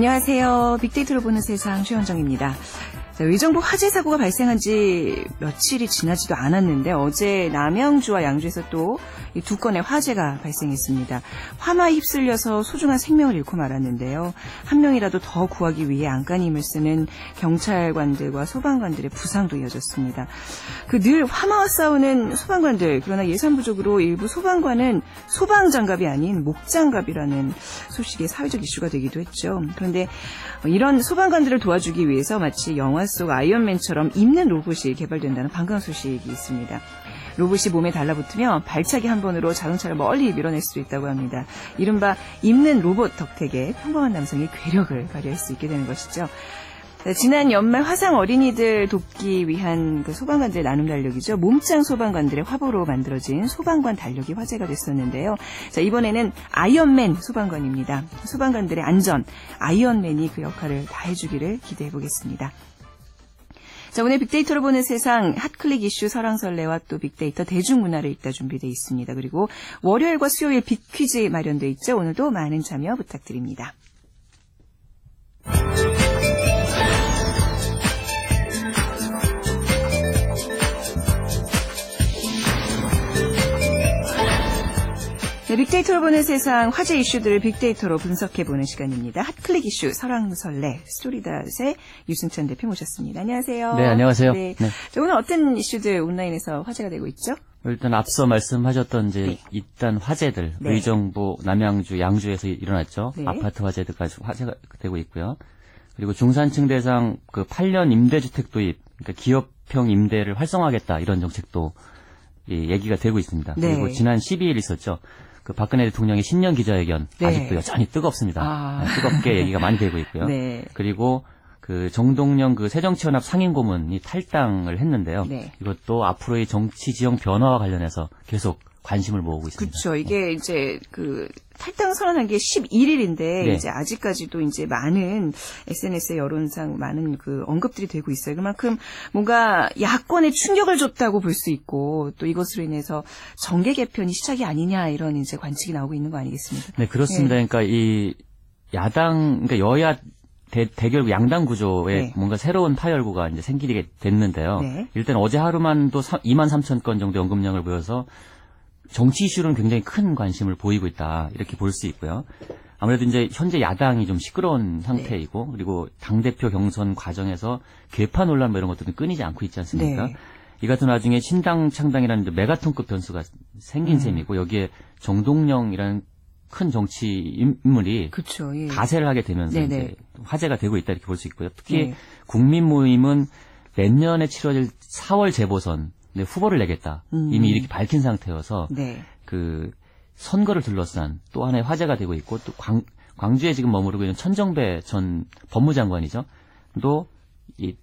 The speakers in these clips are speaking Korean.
안녕하세요. 빅데이터로 보는 세상 최현정입니다. 자, 의정부 화재 사고가 발생한 지 며칠이 지나지도 않았는데 어제 남양주와 양주에서 또 두 건의 화재가 발생했습니다. 화마에 휩쓸려서 소중한 생명을 잃고 말았는데요. 한 명이라도 더 구하기 위해 안간 힘을 쓰는 경찰관들과 소방관들의 부상도 이어졌습니다. 그 늘 화마와 싸우는 소방관들 그러나 예산 부족으로 일부 소방관은 소방 장갑이 아닌 목 장갑이라는 소식이 사회적 이슈가 되기도 했죠. 그런데 이런 소방관들을 도와주기 위해서 마치 영화 속 아이언맨처럼 입는 로봇이 개발된다는 반가운 소식이 있습니다. 로봇이 몸에 달라붙으며 발차기 한 번으로 자동차를 멀리 밀어낼 수 있다고 합니다. 이른바 입는 로봇 덕택에 평범한 남성이 괴력을 발휘할 수 있게 되는 것이죠. 지난 연말 화상 어린이들 돕기 위한 그 소방관들의 나눔 달력이죠. 몸짱 소방관들의 화보로 만들어진 소방관 달력이 화제가 됐었는데요. 자, 이번에는 아이언맨 소방관입니다. 소방관들의 안전, 아이언맨이 그 역할을 다해주기를 기대해 보겠습니다. 자, 오늘 빅데이터로 보는 세상 핫클릭 이슈 설왕설래와 또 빅데이터 대중문화를 읽다 준비되어 있습니다. 그리고 월요일과 수요일 빅퀴즈 마련돼 있죠. 오늘도 많은 참여 부탁드립니다. 네, 빅데이터로 보는 세상 화제 이슈들을 빅데이터로 분석해보는 시간입니다. 핫클릭 이슈 설왕설래 스토리닷의 유승찬 대표 모셨습니다. 안녕하세요. 네, 안녕하세요. 네. 네. 자, 오늘 어떤 이슈들 온라인에서 화제가 되고 있죠? 일단 앞서 말씀하셨던 이제 네. 일단 화재들 네. 의정부, 남양주, 양주에서 일어났죠. 네. 아파트 화재들까지 화재가 되고 있고요. 그리고 중산층 대상 그 8년 임대주택 도입, 그러니까 기업형 임대를 활성화하겠다 이런 정책도 이 얘기가 되고 있습니다. 네. 그리고 지난 12일 있었죠. 그 박근혜 대통령의 신년 기자회견 네. 아직도 여전히 뜨겁습니다. 아. 네, 뜨겁게 얘기가 많이 되고 있고요. 네. 그리고 그 정동영 그 새정치연합 상임고문이 탈당을 했는데요. 네. 이것도 앞으로의 정치 지형 변화와 관련해서 계속 관심을 모으고 있습니다. 그렇죠. 이게 이제 그 탈당 선언한 게 11일인데 네. 이제 아직까지도 이제 많은 SNS의 여론상 많은 그 언급들이 되고 있어요. 그만큼 뭔가 야권에 충격을 줬다고 볼 수 있고 또 이것으로 인해서 정계 개편이 시작이 아니냐 이런 이제 관측이 나오고 있는 거 아니겠습니까? 네, 그렇습니다. 그러니까 이 야당, 그러니까 여야 대, 대결 양당 구조에 네. 뭔가 새로운 파열구가 이제 생기게 됐는데요. 네. 일단 어제 하루만도 2만 3천 건 정도 언급량을 보여서 정치 이슈로는 굉장히 큰 관심을 보이고 있다 이렇게 볼 수 있고요. 아무래도 이제 현재 야당이 좀 시끄러운 상태이고 네. 그리고 당 대표 경선 과정에서 개파 논란 뭐 이런 것들은 끊이지 않고 있지 않습니까? 네. 이 같은 와중에 신당 창당이라는 메가톤급 변수가 생긴 음. 셈이고 여기에 정동영이라는 큰 정치 인물이 그렇죠. 예. 가세를 하게 되면서 네네. 이제 화제가 되고 있다 이렇게 볼 수 있고요. 특히 네. 국민 모임은 내년에 치러질 4월 재보선 네, 후보를 내겠다 음. 이미 이렇게 밝힌 상태여서 네. 그 선거를 둘러싼 또 하나의 화제가 되고 있고 또 광, 광주에 지금 머무르고 있는 천정배 전 법무장관이죠. 또 이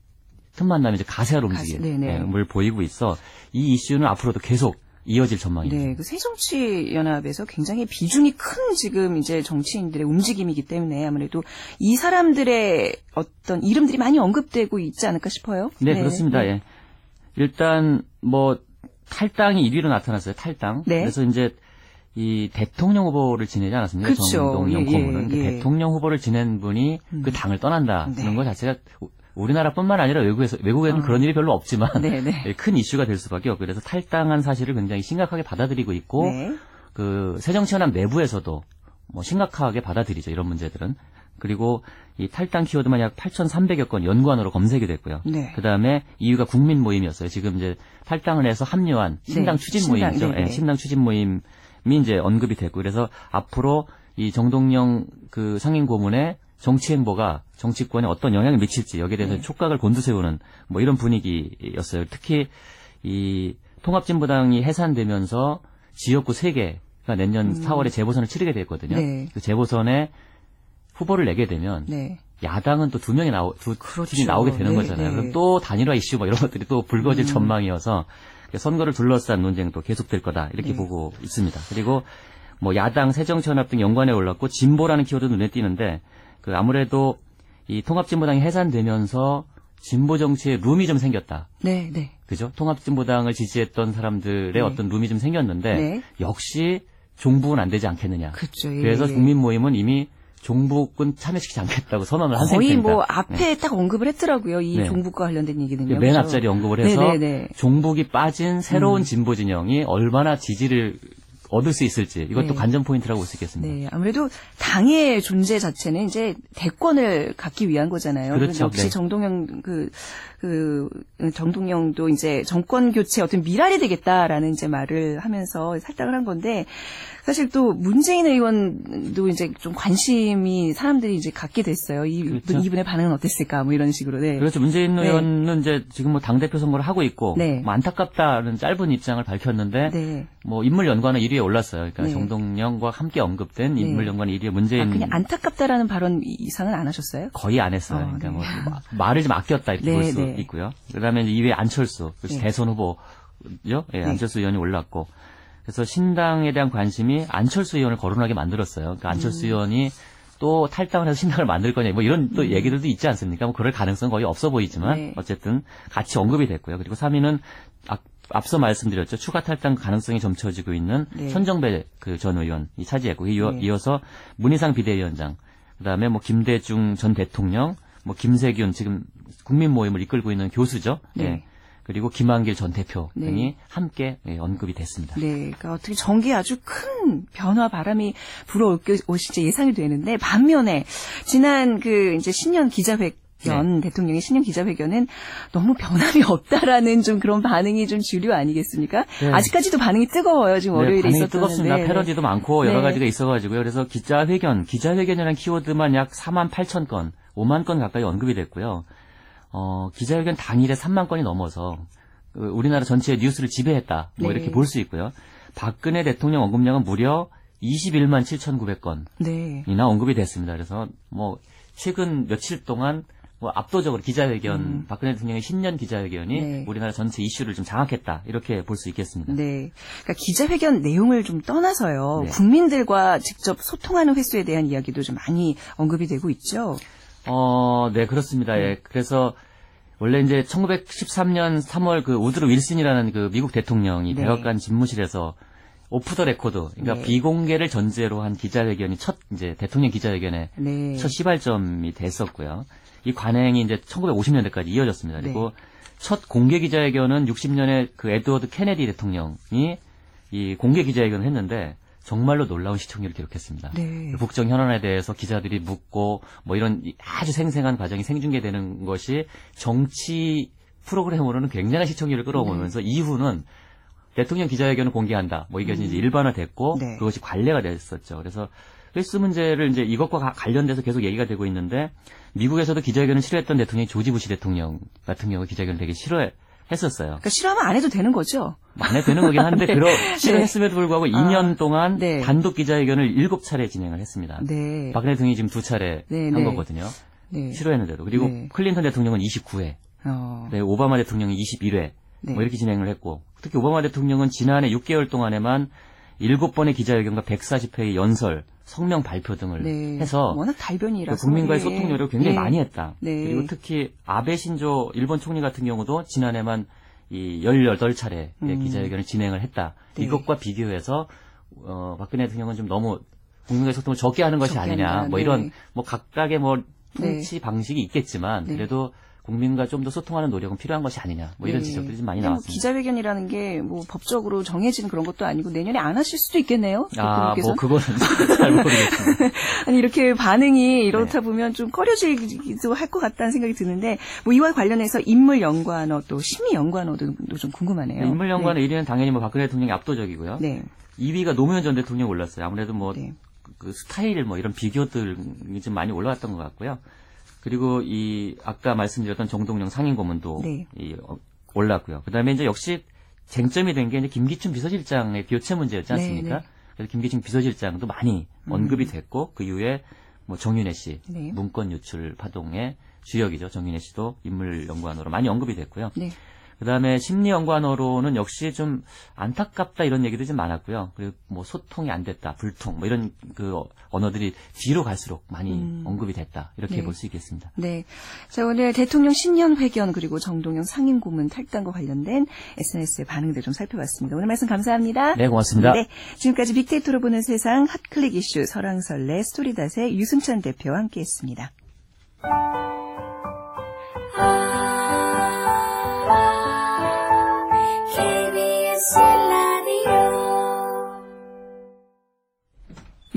틈만 나면 이제 가세하러 가세, 움직임을 네네. 보이고 있어 이 이슈는 앞으로도 계속 이어질 전망입니다. 네, 그 새정치연합에서 굉장히 비중이 큰 지금 이제 정치인들의 움직임이기 때문에 아무래도 이 사람들의 어떤 이름들이 많이 언급되고 있지 않을까 싶어요. 네, 그렇습니다. 예. 일단 뭐 탈당이 1위로 나타났어요. 탈당. 네. 그래서 이제 이 대통령 후보를 지내지 않았습니까? 그쵸. 정동영 예, 고문은 예, 예. 대통령 후보를 지낸 분이 음. 그 당을 떠난다는 네. 것 자체가 우- 우리나라뿐만 아니라 외국에서 외국에는 아. 그런 일이 별로 없지만 네, 네. 예, 큰 이슈가 될 수밖에 없고 그래서 탈당한 사실을 굉장히 심각하게 받아들이고 있고 네. 그 새정치연합 내부에서도 뭐 심각하게 받아들이죠 이런 문제들은 그리고 이 탈당 키워드만 약 8,300여 건 연관으로 검색이 됐고요. 네. 그 다음에 이유가 국민 모임이었어요. 지금 이제 탈당을 해서 합류한 신당 네, 추진 신당, 모임이죠. 네, 네. 예, 신당 추진 모임이 이제 언급이 됐고 그래서 앞으로 이 정동영 그 상임 고문의 정치 행보가 정치권에 어떤 영향을 미칠지 여기에 대해서 네. 촉각을 곤두세우는 뭐 이런 분위기였어요. 특히 이 통합진보당이 해산되면서 지역구 3개가 내년 4월에 재보선을 치르게 됐거든요. 음. 네. 그 재보선에 후보를 내게 되면 네. 야당은 또 두 명이 나오 두 그렇죠. 팀이 나오게 되는 네, 거잖아요. 네. 그럼 또 단일화 이슈 뭐 이런 것들이 또 불거질 음. 전망이어서 선거를 둘러싼 논쟁도 계속될 거다 이렇게 네. 보고 있습니다. 그리고 뭐 야당, 새정치연합 등 연관에 올랐고 진보라는 키워드 눈에 띄는데 그 아무래도 이 통합진보당이 해산되면서 진보 정치에 룸이 좀 생겼다. 네, 네. 그죠? 통합진보당을 지지했던 사람들의 네. 어떤 룸이 좀 생겼는데 네. 역시 종북은 안 되지 않겠느냐. 그렇죠. 예, 그래서 예. 국민 모임은 이미 종북은 참여시키지 않겠다고 선언을 한 거의 상태입니다. 뭐 앞에 딱 언급을 했더라고요. 이 네. 종북과 관련된 얘기는요. 맨? 앞자리 언급을 해서 네네네. 음. 종북이 빠진 새로운 진보 진영이 얼마나 지지를 얻을 수 있을지 이것도 네. 관전 포인트라고 볼 수 있겠습니다. 네, 아무래도 당의 존재 자체는 이제 대권을 갖기 위한 거잖아요. 그렇죠. 역시 네. 정동영 그, 그, 정동영도 이제 정권 교체 어떤 밀알이 되겠다라는 이제 말을 하면서 살짝을 한 건데, 사실 또 문재인 의원도 이제 좀 관심이 사람들이 이제 갖게 됐어요. 이, 그렇죠. 이분의 반응은 어땠을까? 뭐 이런 식으로. 네. 그렇죠. 문재인 네. 의원은 이제 지금 뭐 당 대표 선거를 하고 있고 네. 뭐 안타깝다는 짧은 입장을 밝혔는데 네. 뭐 인물 연관은 1위 에 올랐어요. 그러니까 네. 정동영과 함께 언급된 네. 인물 연관 1위에 아, 문재인 그냥 안타깝다라는 발언 이상은 안 하셨어요? 거의 안 했어요. 어, 그러니까 네. 뭐 마- 말을 좀 아꼈다 이렇게 네, 볼수 네. 있고요. 그다음에 이제 2위 안철수 역시 네. 대선 후보죠. 예, 네. 안철수 의원이 올랐고 그래서 신당에 대한 관심이 안철수 의원을 거론하게 만들었어요. 그러니까 안철수 음. 의원이 또 탈당을 해서 신당을 만들 거냐 뭐 이런 또 얘기들도 있지 않습니까? 뭐 그럴 가능성 은 거의 없어 보이지만 네. 어쨌든 같이 언급이 됐고요. 그리고 3위는 앞서 말씀드렸죠. 추가 탈당 가능성이 점쳐지고 있는 네. 현정배 그 전 의원이 차지했고 이어, 네. 이어서 문희상 비대위원장 그다음에 뭐 김대중 전 대통령 뭐 김세균 지금 국민 모임을 이끌고 있는 교수죠. 네. 예. 그리고 김한길 전 대표 네. 등이 함께 예, 언급이 됐습니다. 네, 그러니까 어떻게 전기에 아주 큰 변화 바람이 불어올 것이 예상이 되는데 반면에 지난 그 이제 신년 기자회 견 네. 대통령의 신년 기자회견은 너무 변함이 없다라는 좀 그런 반응이 좀 주류 아니겠습니까? 네. 아직까지도 반응이 뜨거워요. 지금 월요일에 반응이 있었던 뜨겁습니다. 네, 패러디도 많고 네. 여러 가지가 있어가지고요. 그래서 기자회견, 기자회견이라는 키워드만 약 4만 8천 건, 5만 건 가까이 언급이 됐고요. 어, 기자회견 당일에 3만 건이 넘어서 그 우리나라 전체의 뉴스를 지배했다. 뭐 네. 이렇게 볼 수 있고요. 박근혜 대통령 언급량은 무려 21만 7,900건이나 네. 언급이 됐습니다. 그래서 뭐 최근 며칠 동안 뭐 압도적으로 기자회견, 박근혜 대통령의 신년 기자회견이 음. 네. 우리나라 전체 이슈를 좀 장악했다. 이렇게 볼 수 있겠습니다. 네. 그러니까 기자회견 내용을 좀 떠나서요. 네. 국민들과 직접 소통하는 횟수에 대한 이야기도 좀 많이 언급이 되고 있죠. 어, 네, 그렇습니다. 예. 그래서 원래 이제 1913년 3월 그 우드로 윌슨이라는 그 미국 대통령이 네. 백악관 집무실에서 오프 더 레코드, 그러니까 네. 비공개를 전제로 한 기자회견이 첫 이제 대통령 기자회견의 네. 첫 시발점이 됐었고요. 이 관행이 이제 1950년대까지 이어졌습니다. 네. 그리고 첫 공개 기자회견은 60년에 그 에드워드 케네디 대통령이 이 공개 기자회견을 했는데 정말로 놀라운 시청률을 기록했습니다. 네. 그 국정 현안에 대해서 기자들이 묻고 뭐 이런 이 아주 생생한 과정이 생중계되는 것이 정치 프로그램으로는 굉장한 시청률을 끌어오면서 네. 이후는 대통령 기자회견을 공개한다. 뭐 이게 이제 일반화됐고 음. 네. 그것이 관례가 됐었죠. 그래서 횟수 문제를 이제 이것과 가- 관련돼서 계속 얘기가 되고 있는데 미국에서도 기자회견을 싫어했던 대통령이 조지 부시 대통령 같은 경우 기자회견을 되게 싫어했었어요. 그러니까 싫어하면 안 해도 되는 거죠. 만에 되는 거긴 한데 그러 싫어했음에도 불구하고 2년 동안 네. 단독 기자회견을 7차례 진행을 했습니다. 네. 박근혜 대통령이 지금 두 차례 네, 한 네. 거거든요. 네. 싫어했는데도. 그리고 네. 클린턴 대통령은 29회, 어. 네, 오바마 대통령이 21회, 네. 뭐 이렇게 진행을 했고, 특히 오바마 대통령은 지난해 6개월 동안에만 7번의 기자회견과 140회의 연설, 성명 발표 등을 네. 해서 워낙 그 달변이라서 국민과의 예. 소통 노력을 굉장히 예. 많이 했다. 네. 그리고 특히 아베 신조 일본 총리 같은 경우도 지난해만 이 18차례의 음. 기자회견을 진행을 했다. 네. 이것과 비교해서 어, 박근혜 대통령은 좀 너무 국민과의 소통을 적게 하는 것이 적게 아니냐. 한다. 뭐 네. 이런 뭐 각각의 뭐 네. 통치 방식이 있겠지만 네. 그래도 국민과 좀 더 소통하는 노력은 필요한 것이 아니냐. 뭐 이런 네. 지적들이 좀 많이 근데 뭐 나왔습니다. 기자회견이라는 게 뭐 법적으로 정해진 그런 것도 아니고 내년에 안 하실 수도 있겠네요. 아, 대통령께서. 뭐 그거는 잘 모르겠습니다. 아니 이렇게 반응이 이렇다 네. 보면 좀 꺼려지기도 할 것 같다는 생각이 드는데 뭐 이와 관련해서 인물 연관어 또 심의 연관어도 좀 궁금하네요. 인물 연관의 1위는 당연히 뭐 박근혜 대통령이 압도적이고요. 네. 2위가 노무현 전 대통령 올랐어요. 아무래도 뭐 네. 그 스타일 뭐 이런 비교들이 좀 많이 올라왔던 것 같고요. 그리고 이 아까 말씀드렸던 정동영 상임고문도 네. 이, 어, 올랐고요. 그다음에 이제 역시 쟁점이 된 게 이제 김기춘 비서실장의 교체 문제였지 않습니까? 네, 네. 그래서 김기춘 비서실장도 많이 언급이 됐고 그 이후에 뭐 정윤혜 씨 네. 문건 유출 파동의 주역이죠. 정윤혜 씨도 인물 연구원으로 많이 언급이 됐고요. 네. 그다음에 심리 연관어로는 역시 좀 안타깝다 이런 얘기도 좀 많았고요. 그리고 뭐 소통이 안 됐다, 불통 뭐 이런 그 언어들이 뒤로 갈수록 많이 음. 언급이 됐다 이렇게 네. 볼수 있겠습니다. 네. 자, 오늘 대통령 신년 회견 그리고 정동영 상임 고문 탈당과 관련된 SNS의 반응들 좀 살펴봤습니다. 오늘 말씀 감사합니다. 네, 고맙습니다. 네. 지금까지 빅데이터로 보는 세상 핫클릭 이슈 설왕설래 스토리닷의 유승찬 대표와 함께 했습니다.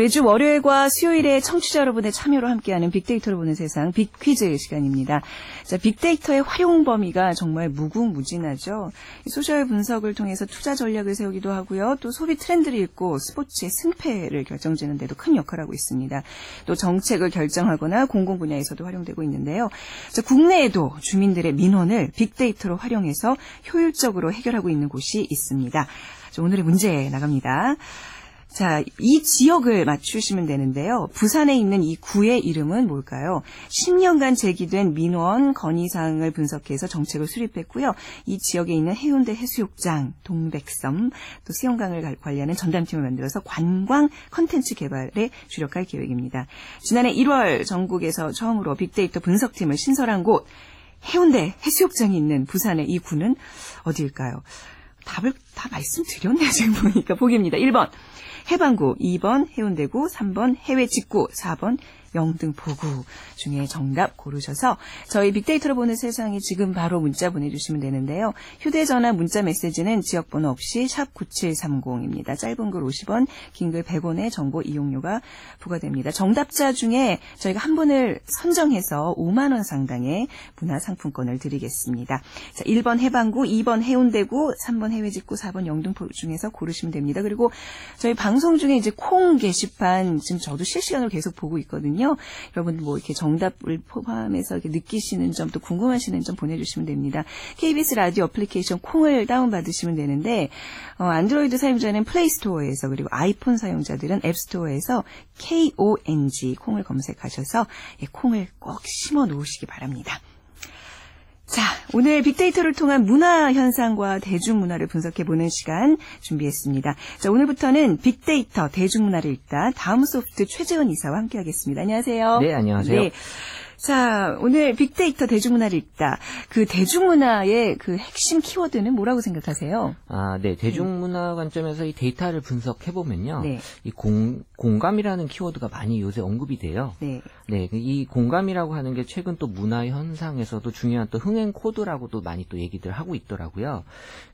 매주 월요일과 수요일에 청취자 여러분의 참여로 함께하는 빅데이터로 보는 세상 빅퀴즈 시간입니다. 자, 빅데이터의 활용 범위가 정말 무궁무진하죠. 소셜 분석을 통해서 투자 전략을 세우기도 하고요. 또 소비 트렌드를 읽고 스포츠의 승패를 결정지는 데도 큰 역할을 하고 있습니다. 또 정책을 결정하거나 공공 분야에서도 활용되고 있는데요. 자, 국내에도 주민들의 민원을 빅데이터로 활용해서 효율적으로 해결하고 있는 곳이 있습니다. 자, 오늘의 문제 나갑니다. 자, 이 지역을 맞추시면 되는데요. 부산에 있는 이 구의 이름은 뭘까요? 10년간 제기된 민원 건의 사항을 분석해서 정책을 수립했고요. 이 지역에 있는 해운대 해수욕장, 동백섬, 또 수영강을 갈- 관리하는 전담팀을 만들어서 관광 컨텐츠 개발에 주력할 계획입니다. 지난해 1월 전국에서 처음으로 빅데이터 분석팀을 신설한 곳, 해운대 해수욕장이 있는 부산의 이 구는 어디일까요? 답을 다 말씀드렸네요, 지금 보니까. 보기입니다. 1번, 해방구, 2번, 해운대구, 3번, 해외 직구, 4번, 영등포구 중에 정답 고르셔서 저희 빅데이터로 보는 세상에 지금 바로 문자 보내주시면 되는데요. 휴대전화 문자 메시지는 지역번호 없이 샵 9730입니다. 짧은 글 50원, 긴 글 100원의 정보 이용료가 부과됩니다. 정답자 중에 저희가 한 분을 선정해서 5만 원 상당의 문화상품권을 드리겠습니다. 자, 1번 해방구, 2번 해운대구, 3번 해외직구, 4번 영등포 중에서 고르시면 됩니다. 그리고 저희 방송 중에 이제 콩 게시판 지금 저도 실시간으로 계속 보고 있거든요. 여러분 뭐 이렇게 정답을 포함해서 이렇게 느끼시는 점 또 궁금하시는 점 보내주시면 됩니다. KBS 라디오 어플리케이션 콩을 다운받으시면 되는데 어, 안드로이드 사용자는 플레이스토어에서 그리고 아이폰 사용자들은 앱스토어에서 KONG 콩을 검색하셔서 예, 콩을 꼭 심어 놓으시기 바랍니다. 자, 오늘 빅데이터를 통한 문화 현상과 대중문화를 분석해보는 시간 준비했습니다. 자, 오늘부터는 빅데이터 대중문화를 읽다 다음 소프트 최재원 이사와 함께하겠습니다. 안녕하세요. 네, 안녕하세요. 자, 오늘 빅데이터 대중문화를 읽다. 그 대중문화의 그 핵심 키워드는 뭐라고 생각하세요? 아, 네. 대중문화 관점에서 이 데이터를 분석해 보면요. 네. 이 공, 공감이라는 키워드가 많이 요새 언급이 돼요. 네. 네, 그이 공감이라고 하는 게 최근 또 문화 현상에서도 중요한 또 흥행 코드라고도 많이 또 얘기들 하고 있더라고요.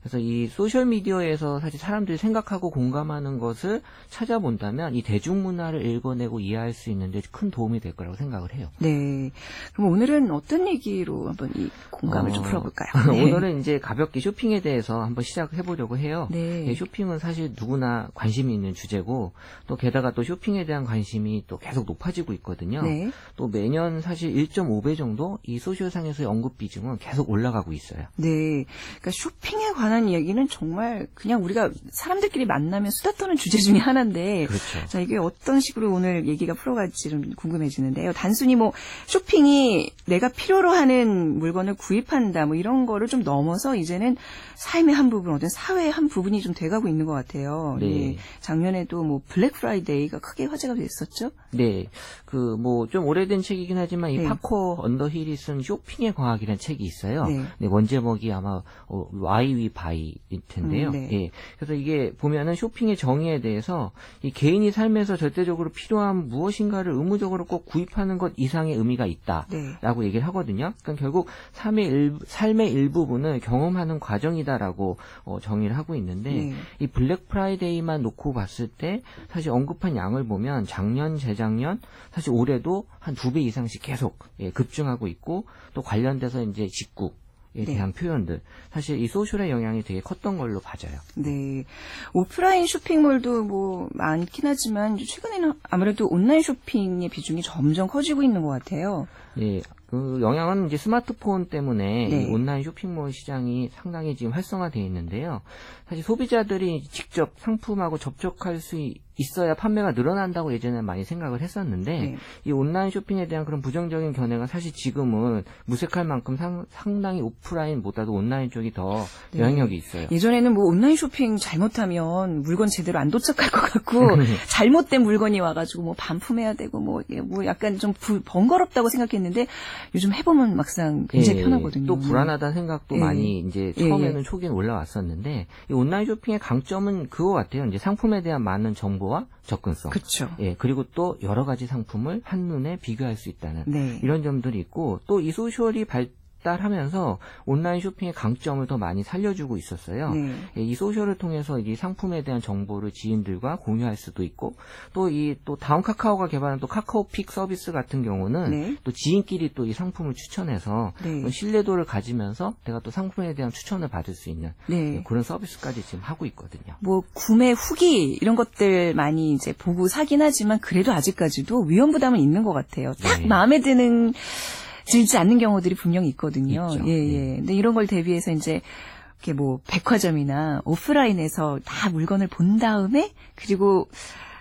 그래서 이 social media에서 사실 사람들이 생각하고 공감하는 것을 찾아본다면 이 대중문화를 읽어내고 이해할 수 있는데 큰 도움이 될 거라고 생각을 해요. 네. 그럼 오늘은 어떤 얘기로 한번 이 공감을 좀 어, 풀어볼까요? 네. 오늘은 이제 가볍게 쇼핑에 대해서 한번 시작해 보려고 해요. 네. 예, 쇼핑은 사실 누구나 관심이 있는 주제고 또 게다가 또 쇼핑에 대한 관심이 또 계속 높아지고 있거든요. 네. 또 매년 사실 1.5배 정도 이 social상에서의 언급 비중은 계속 올라가고 있어요. 네. 그러니까 쇼핑에 관한 이야기는 정말 그냥 우리가 사람들끼리 만나면 수다 떠는 주제 중에 하나인데 그렇죠. 자, 이게 어떤 식으로 오늘 얘기가 풀어갈지 좀 궁금해지는데요. 단순히 뭐 쇼핑 이 내가 필요로 하는 물건을 구입한다 뭐 이런 거를 좀 넘어서 이제는 삶의 한 부분, 어떤 사회의 한 부분이 좀 돼가고 있는 것 같아요. 네. 예. 작년에도 뭐 Black Friday가 크게 화제가 됐었죠. 네. 그 뭐 좀 오래된 책이긴 하지만 이 네. 파코 언더힐이 쓴 쇼핑의 과학이라는 책이 있어요. 네. 네, 원제목이 아마 어, Why We Buy일 텐데요. 음, 네. 예. 그래서 이게 보면은 쇼핑의 정의에 대해서 이 개인이 삶에서 절대적으로 필요한 무엇인가를 의무적으로 꼭 구입하는 것 이상의 의미가 있 다. 네. 라고 얘기를 하거든요. 그러니까 결국 삶의 일, 삶의 일부분을 경험하는 과정이다라고 어, 정의를 하고 있는데 네. 이 Black Friday만 놓고 봤을 때 사실 언급한 양을 보면 작년, 재작년 사실 올해도 한 두 배 이상씩 계속 예, 급증하고 있고 또 관련돼서 이제 직구. 대한 표현들 사실 이 social의 영향이 되게 컸던 걸로 봐져요. 네. 오프라인 쇼핑몰도 뭐 많긴 하지만 최근에는 아무래도 온라인 쇼핑의 비중이 점점 커지고 있는 것 같아요. 예, 그 영향은 이제 스마트폰 때문에 네. 이 온라인 쇼핑몰 시장이 상당히 지금 활성화되어 있는데요. 사실 소비자들이 직접 상품하고 접촉할 수 있- 있어야 판매가 늘어난다고 예전에 많이 생각을 했었는데 네. 이 온라인 쇼핑에 대한 그런 부정적인 견해가 사실 지금은 무색할 만큼 상, 상당히 오프라인보다도 온라인 쪽이 더 네. 영향력이 있어요. 예전에는 뭐 온라인 쇼핑 잘못하면 물건 제대로 안 도착할 것 같고 네. 잘못된 물건이 와가지고 뭐 반품해야 되고 뭐, 이게 뭐 약간 좀 부- 번거롭다고 생각했는데 요즘 해보면 막상 굉장히 예, 편하거든요. 또 불안하다는 생각도 예. 많이 이제 예, 처음에는 예. 초기엔 올라왔었는데 이 온라인 쇼핑의 강점은 그거 같아요. 이제 상품에 대한 많은 정보 와 접근성. 그렇죠. 예, 그리고 또 여러 가지 상품을 한눈에 비교할 수 있다는 네. 이런 점들이 있고 또 이 소셜이 발 달하면서 온라인 쇼핑의 강점을 더 많이 살려주고 있었어요. 네. 예, 이 소셜을 통해서 이 상품에 대한 정보를 지인들과 공유할 수도 있고 또이또 다음 카카오가 개발한 또 카카오픽 서비스 같은 경우는 네. 또 지인끼리 또 이 상품을 추천해서 네. 또 신뢰도를 가지면서 내가 또 상품에 대한 추천을 받을 수 있는 네. 그런 서비스까지 지금 하고 있거든요. 뭐 구매 후기 이런 것들 많이 이제 보고 사긴 하지만 그래도 아직까지도 위험 부담은 있는 것 같아요. 딱 네. 마음에 드는 들지 않는 경우들이 분명히 있거든요. 있죠. 예, 예. 네. 근데 이런 걸 대비해서 이제 이렇게 뭐 백화점이나 오프라인에서 다 물건을 본 다음에 그리고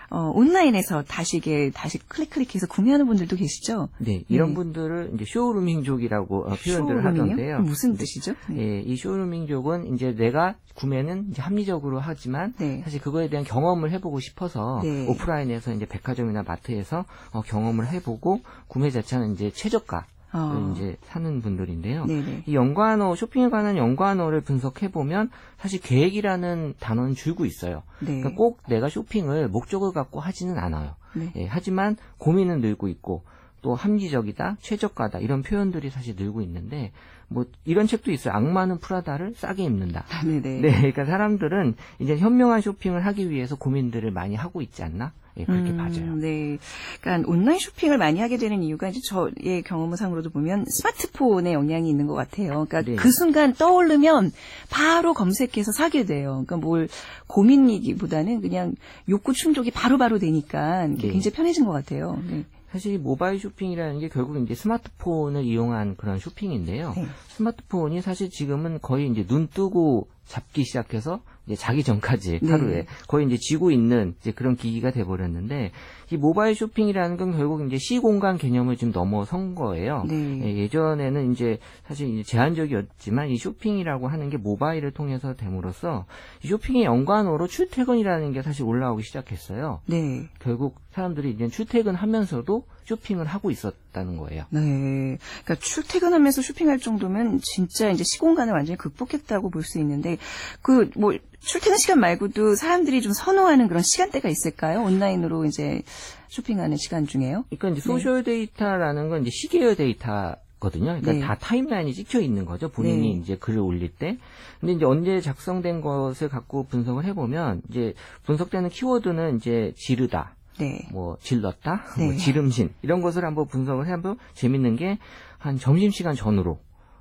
어, 온라인에서 다시 이게 다시 클릭 클릭해서 구매하는 분들도 계시죠? 네, 이런 네. 분들을 이제 쇼루밍족이라고 어, 표현들을 쇼루밍이요? 하던데요. 무슨 뜻이죠? 네. 예, 이 쇼루밍족은 이제 내가 구매는 이제 합리적으로 하지만 네. 사실 그거에 대한 경험을 해보고 싶어서 네. 오프라인에서 이제 백화점이나 마트에서 어, 경험을 해보고 구매 자체는 이제 최저가 어. 이제 사는 분들인데요. 네네. 이 연관어 쇼핑에 관한 연관어를 분석해 보면 사실 계획이라는 단어는 줄고 있어요. 네. 그러니까 꼭 내가 쇼핑을 목적을 갖고 하지는 않아요. 네. 예, 하지만 고민은 늘고 있고 또 합리적이다, 최저가다 이런 표현들이 사실 늘고 있는데 뭐 이런 책도 있어요. 악마는 프라다를 싸게 입는다. 아, 네네. 네, 그러니까 사람들은 이제 현명한 쇼핑을 하기 위해서 고민들을 많이 하고 있지 않나? 예, 그렇게 음, 봐져요. 네. 그러니까 온라인 쇼핑을 많이 하게 되는 이유가 이제 저의 경험상으로도 보면 스마트폰의 영향이 있는 것 같아요. 그러니까 네. 그 순간 떠오르면 바로 검색해서 사게 돼요. 그러니까 뭘 고민이기보다는 그냥 욕구 충족이 바로바로 되니까 네. 굉장히 편해진 것 같아요. 네. 사실 이 모바일 쇼핑이라는 게 결국 이제 스마트폰을 이용한 그런 쇼핑인데요. 네. 스마트폰이 사실 지금은 거의 이제 눈 뜨고 잡기 시작해서 이제 자기 전까지 네. 하루에 거의 이제 쥐고 있는 이제 그런 기기가 돼버렸는데 이 모바일 쇼핑이라는 건 결국 이제 시공간 개념을 좀 넘어선 거예요. 네. 예, 예전에는 이제 사실 이제 제한적이었지만 이 쇼핑이라고 하는 게 모바일을 통해서 됨으로써 이 쇼핑의 연관어로 출퇴근이라는 게 사실 올라오기 시작했어요. 네. 결국 사람들이 이제 출퇴근하면서도 쇼핑을 하고 있었다는 거예요. 네. 그러니까 출퇴근하면서 쇼핑할 정도면 진짜 이제 시공간을 완전히 극복했다고 볼 수 있는데 그 뭐 출퇴근 시간 말고도 사람들이 좀 선호하는 그런 시간대가 있을까요? 온라인으로 이제 쇼핑하는 시간 중에요? 그러니까 이제 네. 소셜 데이터라는 건 이제 시계열 데이터 거든요. 그러니까 네. 다 timeline이 찍혀 있는 거죠. 본인이 네. 이제 글을 올릴 때. 근데 이제 언제 작성된 것을 갖고 분석을 해보면 이제 분석되는 키워드는 이제 지르다, 네. 뭐 질렀다, 네. 뭐 지름신 이런 것을 한번 분석을 해보면 재밌는 게 한 점심 시간 전후로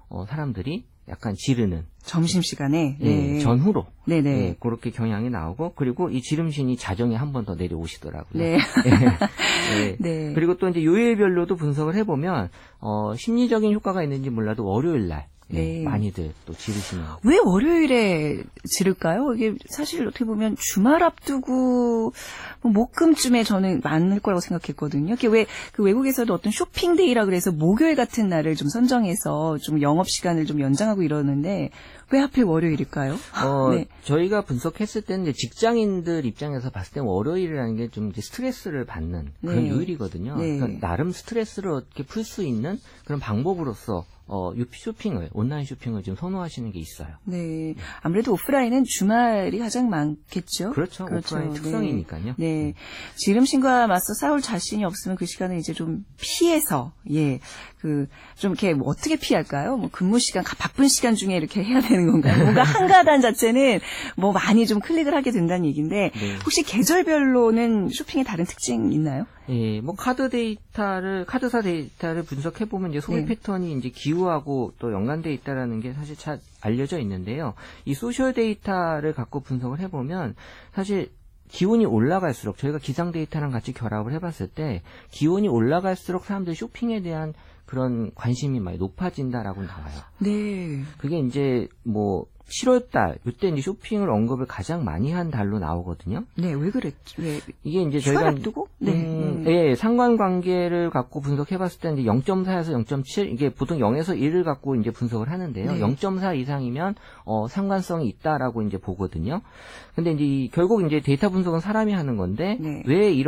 어, 사람들이 약간 지르는 점심 시간에 예, 네. 전후로 네네. 예, 그렇게 경향이 나오고 그리고 이 지름신이 자정에 한 번 더 내려오시더라고요. 네. 예. 네. 그리고 또 이제 요일별로도 분석을 해보면 어, 심리적인 효과가 있는지 몰라도 월요일 날 예, 네. 많이들 또 지르시는 왜 월요일에 지를까요? 이게 사실 어떻게 보면 주말 앞두고 뭐 목금쯤에 저는 많을 거라고 생각했거든요. 이게 왜 그 외국에서도 어떤 shopping day라 그래서 목요일 같은 날을 좀 선정해서 좀 영업 시간을 좀 연장하고 이러는데 왜 하필 월요일일까요? 어, 네. 저희가 분석했을 때는 이제 직장인들 입장에서 봤을 때 월요일이라는 게 좀 스트레스를 받는 그런 네. 요일이거든요. 네. 그러니까 나름 스트레스를 어떻게 풀 수 있는 그런 방법으로서 어, 유 쇼핑을 온라인 쇼핑을 좀 선호하시는 게 있어요. 네. 아무래도 오프라인은 주말이 가장 많겠죠. 그렇죠. 오프라인 네. 특성이니까요. 네. 지름신과 맞서 싸울 자신이 없으면 그 시간을 이제 좀 피해서, 예. 그, 좀 이렇게 뭐 어떻게 피할까요? 뭐 근무 시간, 가- 바쁜 시간 중에 이렇게 해야 되는 건가요? 뭔가 한가단 자체는 뭐 많이 좀 클릭을 하게 된다는 얘기인데, 네. 혹시 계절별로는 쇼핑에 다른 특징 있나요? 예, 뭐 카드 데이터를 카드사 데이터를 분석해 보면 이제 소비 네. 패턴이 이제 기후하고 또 연관돼 있다라는 게 사실 잘 알려져 있는데요. 이 social 데이터를 갖고 분석을 해 보면 사실 기온이 올라갈수록 저희가 기상 데이터랑 같이 결합을 해봤을 때 기온이 올라갈수록 사람들 쇼핑에 대한 그런 관심이 많이 높아진다라고 나와요. 네. 그게 이제 뭐 7월달 이때 이제 쇼핑을 언급을 가장 많이 한 달로 나오거든요. 네, 왜 그랬, 왜, 이게 이제 저희가 앞두고? 네. 음, 음. 예, 상관관계를 갖고 분석해봤을 때 이제 0.4에서 0.7 이게 보통 0에서 1을 갖고 이제 분석을 하는데요. 네. 0.4 이상이면 어, 상관성이 있다라고 이제 보거든요. 근데 이제 이- 결국 이제 데이터 분석은 사람이 하는 건데 네. 왜 이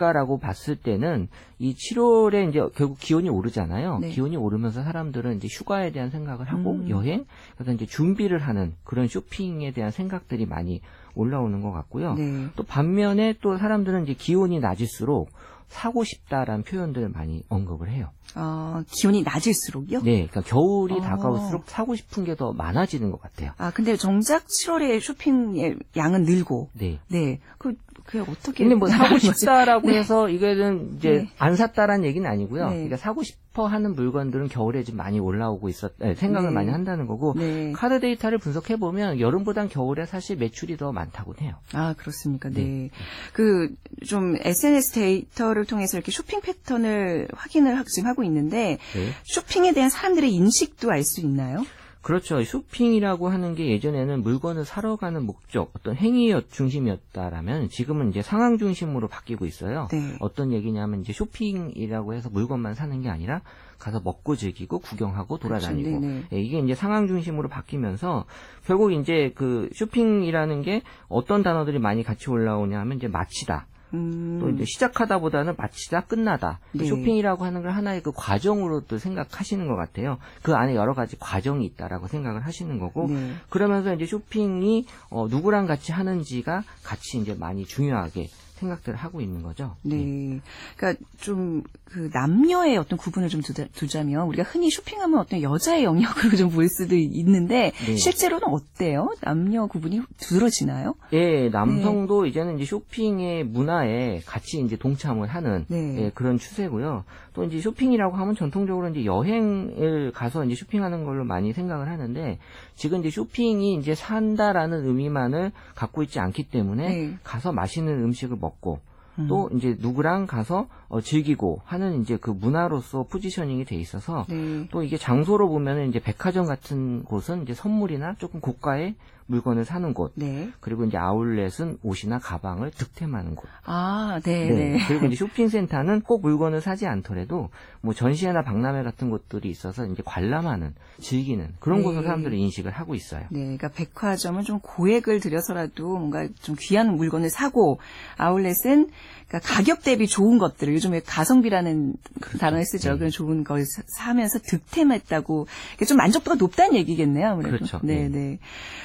럴까라고 봤을 때는 이 7월에 이제 결국 기온이 오르잖아요. 네. 기온이 오르면서 사람들은 이제 휴가에 대한 생각을 하고 음. 여행 그래서 이제 준비를 하는 그런 쇼핑에 대한 생각들이 많이 올라오는 것 같고요. 네. 또 반면에 또 사람들은 이제 기온이 낮을수록 사고 싶다라는 표현들을 많이 언급을 해요. 어, 기온이 낮을수록요? 네, 그러니까 겨울이 어. 다가올수록 사고 싶은 게 더 많아지는 것 같아요. 아, 근데 정작 7월에 쇼핑의 양은 늘고, 네. 네. 그, 그게 어떻게. 근데 뭐 사고? 싶다라고 네. 해서 이거는 이제 네. 안 샀다라는 얘기는 아니고요. 네. 그러니까 사고 싶어 하는 물건들은 겨울에 좀 많이 올라오고 있었, 네, 생각을 네. 많이 한다는 거고 네. 카드 데이터를 분석해 보면 여름보단 겨울에 사실 매출이 더 많다고 해요. 아, 그렇습니까. 네. 네. 그, 좀 SNS 데이터를 통해서 이렇게 쇼핑 패턴을 확인을 하- 지금 하고 있는데, 네. 쇼핑에 대한 사람들의 인식도 알 수 있나요? 그렇죠. 쇼핑이라고 하는 게 예전에는 물건을 사러 가는 목적, 어떤 행위 중심이었다라면 지금은 이제 상황 중심으로 바뀌고 있어요. 네. 어떤 얘기냐면 이제 쇼핑이라고 해서 물건만 사는 게 아니라 가서 먹고 즐기고 구경하고 돌아다니고 그렇죠. 네네. 예, 이게 이제 상황 중심으로 바뀌면서 결국 이제 그 쇼핑이라는 게 어떤 단어들이 많이 같이 올라오냐 하면 이제 마치다. 음. 또 이제 시작하다보다는 마치다, 끝나다. 네. 쇼핑이라고 하는 걸 하나의 그 과정으로 또 생각하시는 것 같아요. 그 안에 여러 가지 과정이 있다라고 생각을 하시는 거고, 네. 그러면서 이제 쇼핑이 어, 누구랑 같이 하는지가 같이 이제 많이 중요하게 생각들을 하고 있는 거죠. 네. 그러니까 좀 그 남녀의 어떤 구분을 좀 두자, 두자면 우리가 흔히 쇼핑하면 어떤 여자의 영역으로 좀볼 수도 있는데 네. 실제로는 어때요? 남녀 구분이 두드러지나요? 예, 남성도 이제는 이제 쇼핑의 문화에 같이 이제 동참을 하는 네. 예, 그런 추세고요. 또 이제 쇼핑이라고 하면 전통적으로 이제 여행을 가서 이제 쇼핑하는 걸로 많이 생각을 하는데 지금 이제 쇼핑이 이제 산다라는 의미만을 갖고 있지 않기 때문에 네. 가서 맛있는 음식을 먹고 음. 또 이제 누구랑 가서 어, 즐기고 하는 이제 그 문화로서 포지셔닝이 돼 있어서 네. 또 이게 장소로 보면은 이제 백화점 같은 곳은 이제 선물이나 조금 고가의 물건을 사는 곳 네. 그리고 이제 아울렛은 옷이나 가방을 득템하는 곳. 아, 네, 네. 네. 그리고 이제 쇼핑센터는 꼭 물건을 사지 않더라도 뭐 전시회나 박람회 같은 곳들이 있어서 이제 관람하는, 즐기는 그런 네. 곳으로 사람들이 인식을 하고 있어요. 네, 그러니까 백화점은 좀 고액을 들여서라도 뭔가 좀 귀한 물건을 사고 아울렛은 그러니까 가격 대비 좋은 것들을 요즘에 가성비라는 단어를 쓰죠. 네. 그런 좋은 걸 사- 사면서 득템했다고 좀 만족도가 높다는 얘기겠네요. 아무래도. 그렇죠. 네, 네. 네.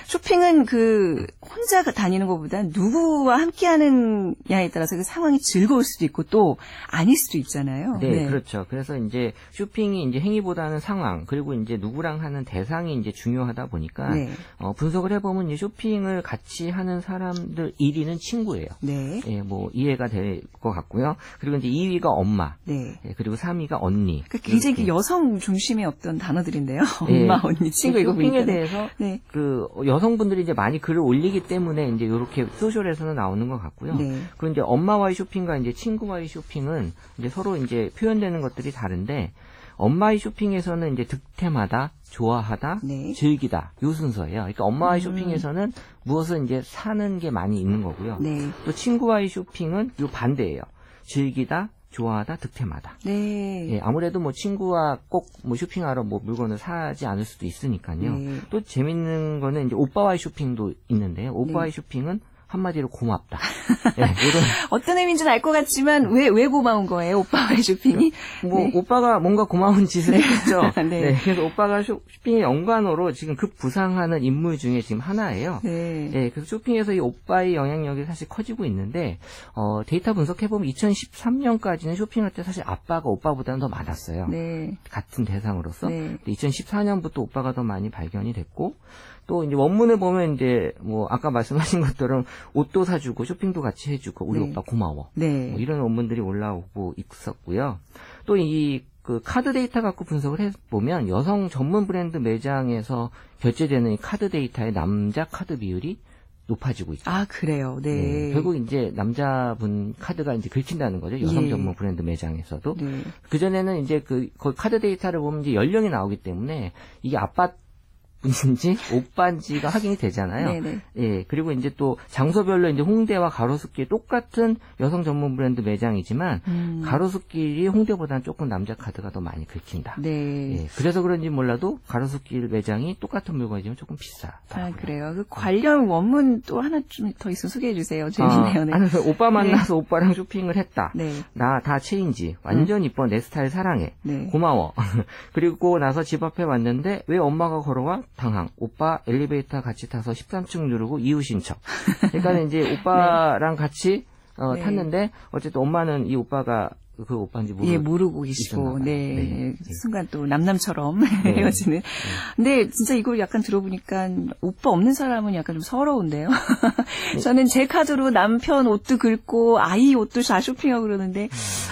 쇼핑은 그 혼자 다니는 것보다 누구와 함께하느냐에 따라서 그 상황이 즐거울 수도 있고 또 아닐 수도 있잖아요. 네, 그렇죠. 그래서 이제 쇼핑이 이제 행위보다는 상황 그리고 이제 누구랑 하는 대상이 이제 중요하다 보니까 네. 어, 분석을 해보면 이제 쇼핑을 같이 하는 사람들 1위는 친구예요. 네. 예, 뭐 이해가 될것 같고요. 그리고 이제 2위가 엄마, 네. 예, 그리고 3위가 언니. 그 굉장히 그. 여성 중심의 어떤 단어들인데요. 예. 엄마, 언니, 친구 이거 보니까. 대해서 네. 그 여성분들이 이제 많이 글을 올리기 때문에 이제 이렇게 소셜에서는 나오는 것 같고요. 네. 그리고 이제 엄마와의 쇼핑과 이제 친구와의 쇼핑은 이제 서로 이제 표현되는 것들이 다른데 엄마의 쇼핑에서는 이제 득템하다, 좋아하다, 네. 즐기다 요 순서예요. 그러니까 엄마와의 음. 쇼핑에서는 무엇을 이제 사는 게 많이 있는 거고요. 네. 또 친구와의 쇼핑은 요 반대예요. 즐기다, 좋아하다, 득템하다. 네. 예, 아무래도 뭐 친구와 꼭 뭐 쇼핑하러 뭐 물건을 사지 않을 수도 있으니까요. 네. 또 재밌는 거는 이제 오빠와의 쇼핑도 있는데요. 오빠와의 네. 쇼핑은 한마디로 고맙다. 예, 이런 어떤 의미인지는 알것 같지만 왜, 왜 고마운 거예요? 오빠와의 쇼핑이? 뭐 네. 오빠가 뭔가 고마운 짓을 했죠. 네. 네. 그래서 오빠가 쇼, 쇼핑의 연관어로 지금 급부상하는 인물 중에 지금 하나예요. 네. 예, 그래서 쇼핑에서 이 오빠의 영향력이 사실 커지고 있는데 어, 데이터 분석해 보면 2013년까지는 쇼핑할 때 사실 아빠가 오빠보다는 더 많았어요. 네. 같은 대상으로서. 네. 2014년부터 오빠가 더 많이 발견이 됐고 또 이제 원문을 보면 이제 뭐 아까 말씀하신 것처럼 옷도 사주고 쇼핑도 같이 해주고 우리 네. 오빠 고마워. 네. 뭐 이런 원문들이 올라오고 있었고요. 또 이 그 카드 데이터 갖고 분석을 해 보면 여성 전문 브랜드 매장에서 결제되는 이 카드 데이터의 남자 카드 비율이 높아지고 있다. 아, 그래요. 네. 네, 결국 이제 남자분 카드가 이제 긁힌다는 거죠. 여성 예. 전문 브랜드 매장에서도. 네. 그 전에는 이제 그 카드 데이터를 보면 이제 연령이 나오기 때문에 이게 아빠 분 인지 오빠인지가 확인이 되잖아요. 네네. 예, 그리고 이제 또 장소별로 이제 홍대와 가로수길 똑같은 여성 전문 브랜드 매장이지만 음. 가로수길이 홍대보다는 조금 남자 카드가 더 많이 긁힌다. 네. 예, 그래서 그런지 몰라도 가로수길 매장이 똑같은 물건이지만 조금 비싸. 아, 그래요. 그 관련 원문 또 하나 좀 더 있으면 소개해 주세요. 재밌네요. 네. 아니, 그 오빠 만나서 오빠랑 쇼핑을 했다. 네. 나 다 change. 완전 이뻐. 내 스타일 사랑해. 네. 고마워. 그리고 나서 집 앞에 왔는데 왜 엄마가 걸어와? 당황. 오빠 엘리베이터 같이 타서 13층 누르고 이웃인 척. 그러니까 이제 오빠랑 같이 어, 네. 탔는데 어쨌든 엄마는 이 오빠가 그 오빠인지 모르 예, 모르고 계시고, 봐요. 네. 네. 순간 또 남남처럼 네. 헤어지는. 근데 진짜 이걸 약간 들어보니까 오빠 없는 사람은 약간 좀 서러운데요. 네. 저는 제 카드로 남편 옷도 긁고 아이 옷도 다 쇼핑하고 그러는데, 음.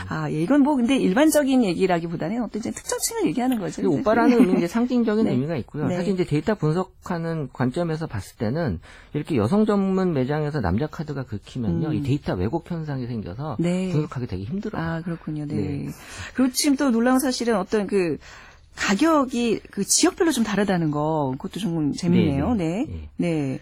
아, 예, 이건 뭐 근데 일반적인 얘기라기보다는 어떤 이제 특정층을 얘기하는 거죠. 그 오빠라는 의미는 이제 상징적인 네. 의미가 있고요. 네. 사실 이제 데이터 분석하는 관점에서 봤을 때는 이렇게 여성 전문 매장에서 남자 카드가 긁히면요, 음. 이 데이터 왜곡 현상이 생겨서 네. 분석하기 되게 힘들어요. 아, 그렇군요. 네. 네. 그리고 지금 또 놀라운 사실은 어떤 그 가격이 그 지역별로 좀 다르다는 거, 그것도 좀 재밌네요. 네, 네. 네. 네.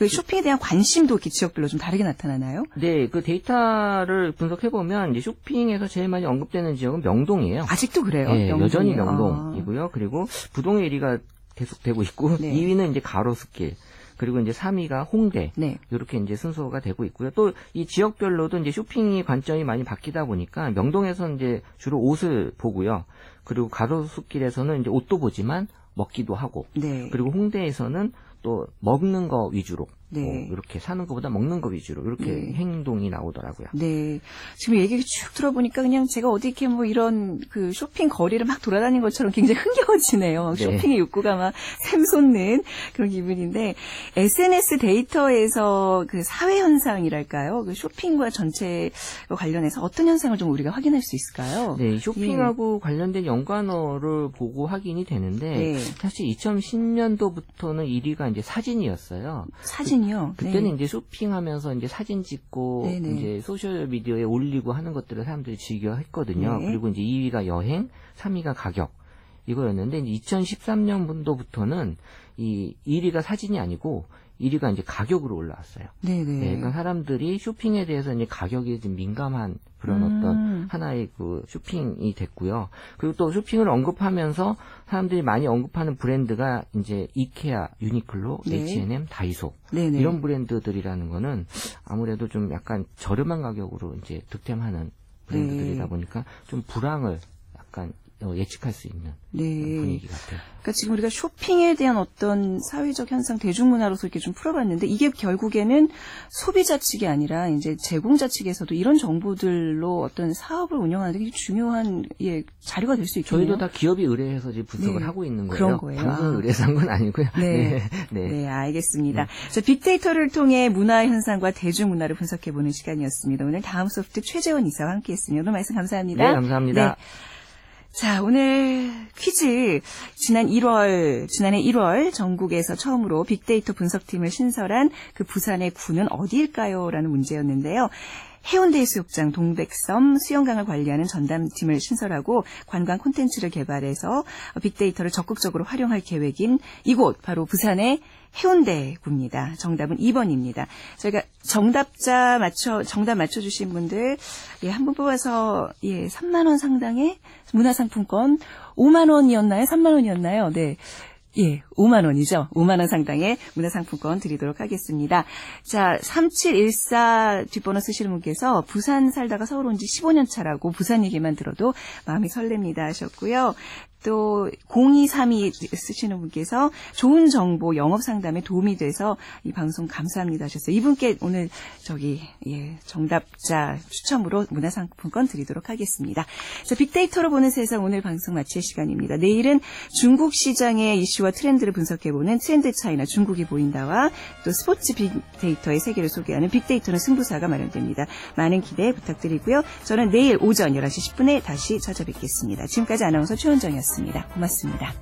그 쇼핑에 대한 관심도 이렇게 지역별로 좀 다르게 나타나나요? 네, 그 데이터를 분석해 보면 이제 쇼핑에서 제일 많이 언급되는 지역은 명동이에요. 아직도 그래요? 네? 여전히 아. 명동이고요. 그리고 부동의 1위가 계속되고 있고 네. 2위는 이제 가로수길. 그리고 이제 3위가 홍대. 네. 이렇게 이제 순서가 되고 있고요. 또 이 지역별로도 이제 쇼핑이 관점이 많이 바뀌다 보니까 명동에서 이제 주로 옷을 보고요. 그리고 가로수길에서는 이제 옷도 보지만 먹기도 하고 네. 그리고 홍대에서는 또 먹는 거 위주로 네. 뭐 이렇게 사는 것보다 먹는 거 위주로 이렇게 네. 행동이 나오더라고요. 네. 지금 얘기 쭉 들어보니까 그냥 제가 어디 이렇게 뭐 이런 그 쇼핑 거리를 막 돌아다닌 것처럼 굉장히 흥겨워지네요. 막 네. 쇼핑의 욕구가 막 샘솟는 그런 기분인데 SNS 데이터에서 그 사회 현상이랄까요? 그 쇼핑과 전체 관련해서 어떤 현상을 좀 우리가 확인할 수 있을까요? 네, 이 쇼핑하고 관련된 연관어를 보고 확인이 되는데 네. 사실 2010년도부터는 1위가 이제 사진이었어요. 사진 이요. 그때는 네. 이제 쇼핑하면서 이제 사진 찍고 네네. 이제 소셜 미디어에 올리고 하는 것들을 사람들이 즐겨 했거든요. 네. 그리고 이제 2위가 여행, 3위가 가격 이거였는데 이제 2013년도부터는 이 1위가 사진이 아니고 1위가 이제 가격으로 올라왔어요. 네네. 네, 그러니까 사람들이 쇼핑에 대해서 이제 가격에 좀 민감한 그런 음. 어떤 하나의 그 쇼핑이 됐고요. 그리고 또 쇼핑을 언급하면서 사람들이 많이 언급하는 브랜드가 이제 이케아, 유니클로, 네. H&M, 다이소 네네. 이런 브랜드들이라는 거는 아무래도 좀 약간 저렴한 가격으로 이제 득템하는 브랜드들이다 네. 보니까 좀 불황을 약간 어, 예측할 수 있는 네. 분위기 같아요. 그러니까 지금 우리가 쇼핑에 대한 어떤 사회적 현상, 대중문화로서 이렇게 좀 풀어봤는데 이게 결국에는 소비자 측이 아니라 이제 제공자 측에서도 이런 정보들로 어떤 사업을 운영하는 데 굉장히 중요한 예, 자료가 될 수 있겠네요. 저희도 다 기업이 의뢰해서 지금 분석을 네, 하고 있는 거예요. 그런 거예요. 방송 아. 의뢰해서 한 건 아니고요. 네. 네. 네, 알겠습니다. 자, 빅데이터를 통해 문화 현상과 대중문화를 분석해보는 시간이었습니다. 오늘 다음 소프트 최재원 이사와 함께했습니다. 오늘 말씀 감사합니다. 네, 감사합니다. 네. 자, 오늘 퀴즈. 지난 1월, 지난해 1월 전국에서 처음으로 빅데이터 분석팀을 신설한 그 부산의 구는 어디일까요? 라는 문제였는데요. 해운대해수욕장 동백섬 수영강을 관리하는 전담팀을 신설하고 관광 콘텐츠를 개발해서 빅데이터를 적극적으로 활용할 계획인 이곳 바로 부산의 해운대구입니다. 정답은 2번입니다. 저희가 정답자 맞춰 정답 맞춰 주신 분들 예, 한 분 뽑아서 예, 3만 원 상당의 문화상품권 5만 원이었나요? 3만 원이었나요? 네. 예, 5만 원이죠. 5만 원 상당의 문화상품권 드리도록 하겠습니다. 자, 3714 뒷번호 쓰시는 분께서 부산 살다가 서울 온 지 15년 차라고 부산 얘기만 들어도 마음이 설렙니다 하셨고요. 또 0232 쓰시는 분께서 좋은 정보 영업 상담에 도움이 돼서 이 방송 감사합니다 하셨어요. 이분께 오늘 저기 예, 정답자 추첨으로 문화상품권 드리도록 하겠습니다. 자, 빅데이터로 보는 세상 오늘 방송 마칠 시간입니다. 내일은 중국 시장의 이슈와 트렌드를 분석해보는 트렌드 차이나 중국이 보인다와 또 스포츠 빅데이터의 세계를 소개하는 빅데이터는 승부사가 마련됩니다. 많은 기대 부탁드리고요. 저는 내일 오전 11시 10분에 다시 찾아뵙겠습니다. 지금까지 아나운서 최원정이었습니다. 고맙습니다.